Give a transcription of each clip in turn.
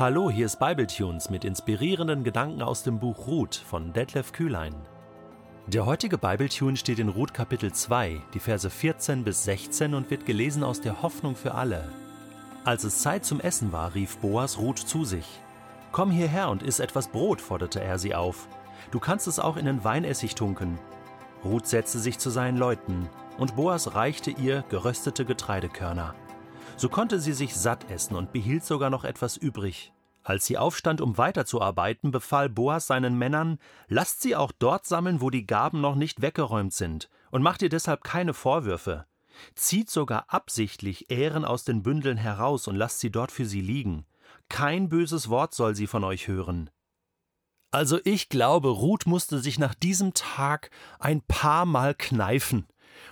Hallo, hier ist Bibletunes mit inspirierenden Gedanken aus dem Buch Ruth von Detlef Kühlein. Der heutige Bibletune steht in Ruth Kapitel 2, die Verse 14 bis 16 und wird gelesen aus der Hoffnung für alle. Als es Zeit zum Essen war, rief Boas Ruth zu sich. Komm hierher und iss etwas Brot, forderte er sie auf. Du kannst es auch in den Weinessig tunken. Ruth setzte sich zu seinen Leuten, und Boas reichte ihr geröstete Getreidekörner. So konnte sie sich satt essen und behielt sogar noch etwas übrig. Als sie aufstand, um weiterzuarbeiten, befahl Boas seinen Männern, lasst sie auch dort sammeln, wo die Gaben noch nicht weggeräumt sind, und macht ihr deshalb keine Vorwürfe. Zieht sogar absichtlich Ähren aus den Bündeln heraus und lasst sie dort für sie liegen. Kein böses Wort soll sie von euch hören. Also ich glaube, Ruth musste sich nach diesem Tag ein paar Mal kneifen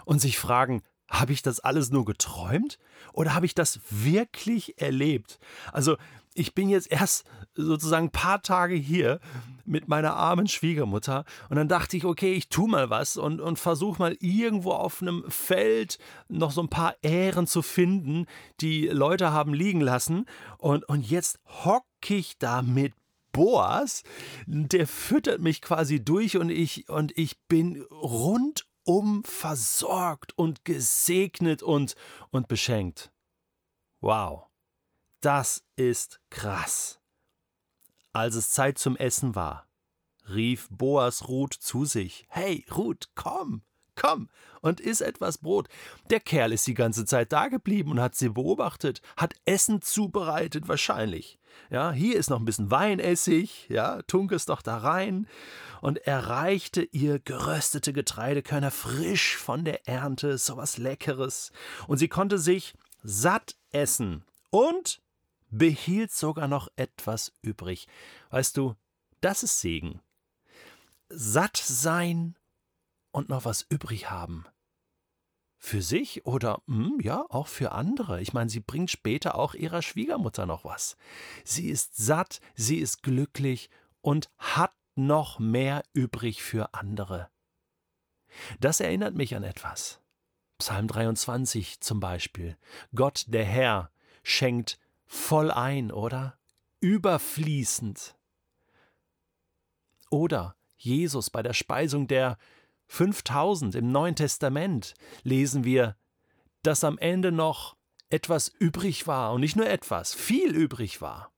und sich fragen, habe ich das alles nur geträumt oder habe ich das wirklich erlebt? Also ich bin jetzt erst sozusagen ein paar Tage hier mit meiner armen Schwiegermutter und dann dachte ich, okay, ich tu mal was und, und versuche mal irgendwo auf einem Feld noch so ein paar Ähren zu finden, die Leute haben liegen lassen und, und jetzt hock ich da mit Boas, der füttert mich quasi durch und ich, und ich bin rund rundum versorgt und gesegnet und, und beschenkt. Wow, das ist krass. Als es Zeit zum Essen war, rief Boas Ruth zu sich. Hey, Ruth, komm! Komm und iss etwas Brot. Der Kerl ist die ganze Zeit da geblieben und hat sie beobachtet, hat Essen zubereitet, wahrscheinlich. Ja, hier ist noch ein bisschen Weinessig, ja, tunk es doch da rein. Und er reichte ihr geröstete Getreidekörner frisch von der Ernte, sowas Leckeres. Und sie konnte sich satt essen und behielt sogar noch etwas übrig. Weißt du, das ist Segen. Satt sein und noch was übrig haben. Für sich oder hm, ja, auch für andere. Ich meine, sie bringt später auch ihrer Schwiegermutter noch was. Sie ist satt, sie ist glücklich und hat noch mehr übrig für andere. Das erinnert mich an etwas. Psalm 23 zum Beispiel. Gott, der Herr, schenkt voll ein, oder? Überfließend. Oder Jesus bei der Speisung der 5000 im Neuen Testament lesen wir, dass am Ende noch etwas übrig war und nicht nur etwas, viel übrig war.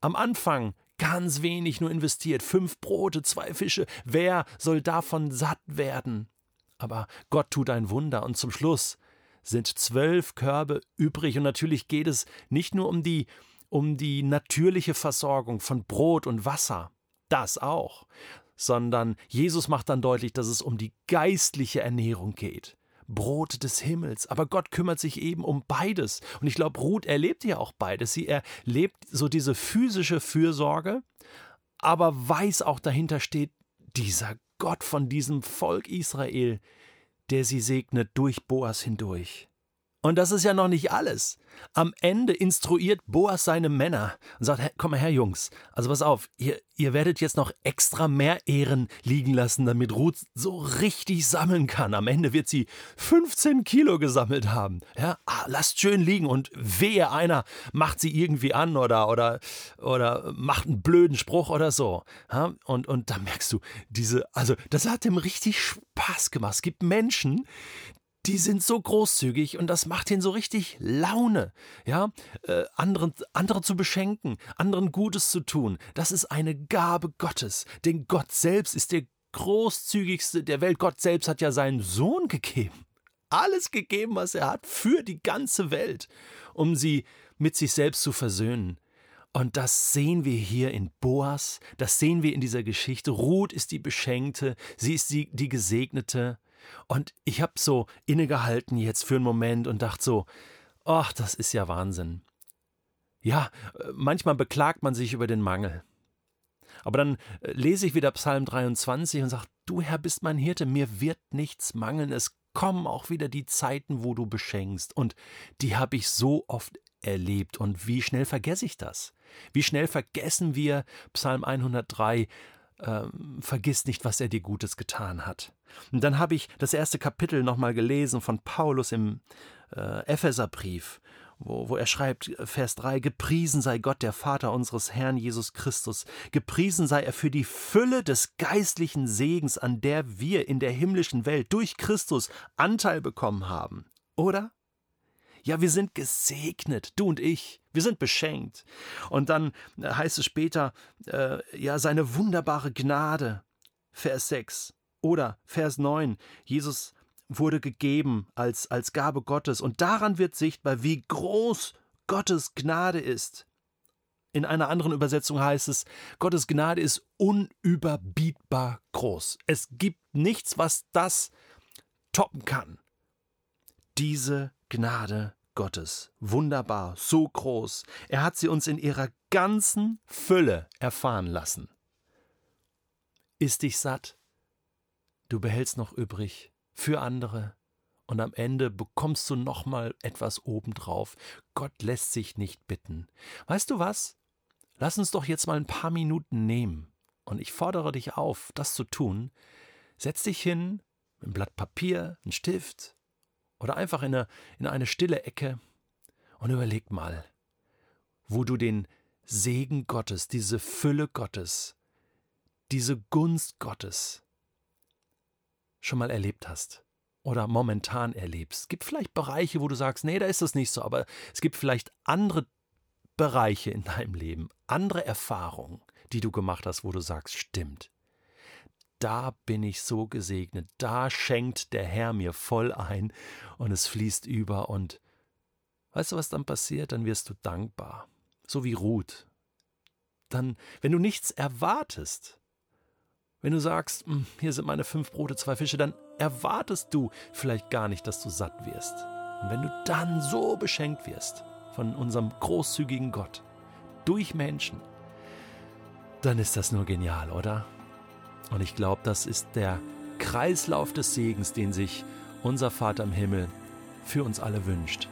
Am Anfang ganz wenig nur investiert, fünf Brote, zwei Fische, wer soll davon satt werden? Aber Gott tut ein Wunder und zum Schluss sind zwölf Körbe übrig und natürlich geht es nicht nur um die um die natürliche Versorgung von Brot und Wasser, das auch, sondern Jesus macht dann deutlich, dass es um die geistliche Ernährung geht. Brot des Himmels. Aber Gott kümmert sich eben um beides. Und ich glaube, Ruth erlebt ja auch beides. Sie erlebt so diese physische Fürsorge, aber weiß auch dahinter steht dieser Gott von diesem Volk Israel, der sie segnet durch Boas hindurch. Und das ist ja noch nicht alles. Am Ende instruiert Boas seine Männer und sagt, komm mal her, Jungs. Also pass auf, ihr, ihr werdet jetzt noch extra mehr Ehren liegen lassen, damit Ruth so richtig sammeln kann. Am Ende wird sie 15 Kilo gesammelt haben. Ja, ah, lasst schön liegen und wehe einer macht sie irgendwie an oder, oder, oder macht einen blöden Spruch oder so. Ja, und, und da merkst du, diese, also das hat dem richtig Spaß gemacht. Es gibt Menschen, die sind so großzügig und das macht ihnen so richtig Laune, ja, äh, anderen, andere zu beschenken, anderen Gutes zu tun. Das ist eine Gabe Gottes, denn Gott selbst ist der großzügigste der Welt. Gott selbst hat ja seinen Sohn gegeben. Alles gegeben, was er hat, für die ganze Welt, um sie mit sich selbst zu versöhnen. Und das sehen wir hier in Boas, das sehen wir in dieser Geschichte. Ruth ist die Beschenkte, sie ist die, die Gesegnete. Und ich habe so innegehalten jetzt für einen Moment und dachte so, ach, das ist ja Wahnsinn. Ja, manchmal beklagt man sich über den Mangel. Aber dann äh, lese ich wieder Psalm 23 und sage, du Herr bist mein Hirte, mir wird nichts mangeln, es kommen auch wieder die Zeiten, wo du beschenkst. Und die habe ich so oft erlebt. Und wie schnell vergesse ich das? Wie schnell vergessen wir Psalm 103, ähm, vergiss nicht, was er dir Gutes getan hat. Und dann habe ich das erste Kapitel nochmal gelesen von Paulus im äh, Epheserbrief. wo, wo er schreibt, Vers 3, Gepriesen sei Gott, der Vater unseres Herrn Jesus Christus, gepriesen sei er für die Fülle des geistlichen Segens, an der wir in der himmlischen Welt durch Christus Anteil bekommen haben. Oder? Ja, wir sind gesegnet, du und ich. Wir sind beschenkt. Und dann äh, heißt es später, äh, ja, seine wunderbare Gnade. Vers 6. Oder Vers 9. Jesus wurde gegeben als, als Gabe Gottes. Und daran wird sichtbar, wie groß Gottes Gnade ist. In einer anderen Übersetzung heißt es, Gottes Gnade ist unüberbietbar groß. Es gibt nichts, was das toppen kann. Diese Gnade Gottes, wunderbar, so groß. Er hat sie uns in ihrer ganzen Fülle erfahren lassen. Ist dich satt? Du behältst noch übrig für andere. Und am Ende bekommst du nochmal etwas obendrauf. Gott lässt sich nicht bitten. Weißt du was? Lass uns doch jetzt mal ein paar Minuten nehmen. Und ich fordere dich auf, das zu tun. Setz dich hin, ein Blatt Papier, ein Stift oder einfach in eine, in eine stille Ecke und überleg mal, wo du den Segen Gottes, diese Fülle Gottes, diese Gunst Gottes, schon mal erlebt hast oder momentan erlebst. Es gibt vielleicht Bereiche, wo du sagst, nee, da ist das nicht so, aber es gibt vielleicht andere Bereiche in deinem Leben, andere Erfahrungen, die du gemacht hast, wo du sagst, stimmt. Da bin ich so gesegnet, da schenkt der Herr mir voll ein und es fließt über und weißt du, was dann passiert? Dann wirst du dankbar, so wie Ruth. Dann, wenn du nichts erwartest, wenn du sagst, hm, hier sind meine fünf Brote, zwei Fische, dann erwartest du vielleicht gar nicht, dass du satt wirst. Und wenn du dann so beschenkt wirst von unserem großzügigen Gott durch Menschen, dann ist das nur genial, oder? Und ich glaube, das ist der Kreislauf des Segens, den sich unser Vater im Himmel für uns alle wünscht.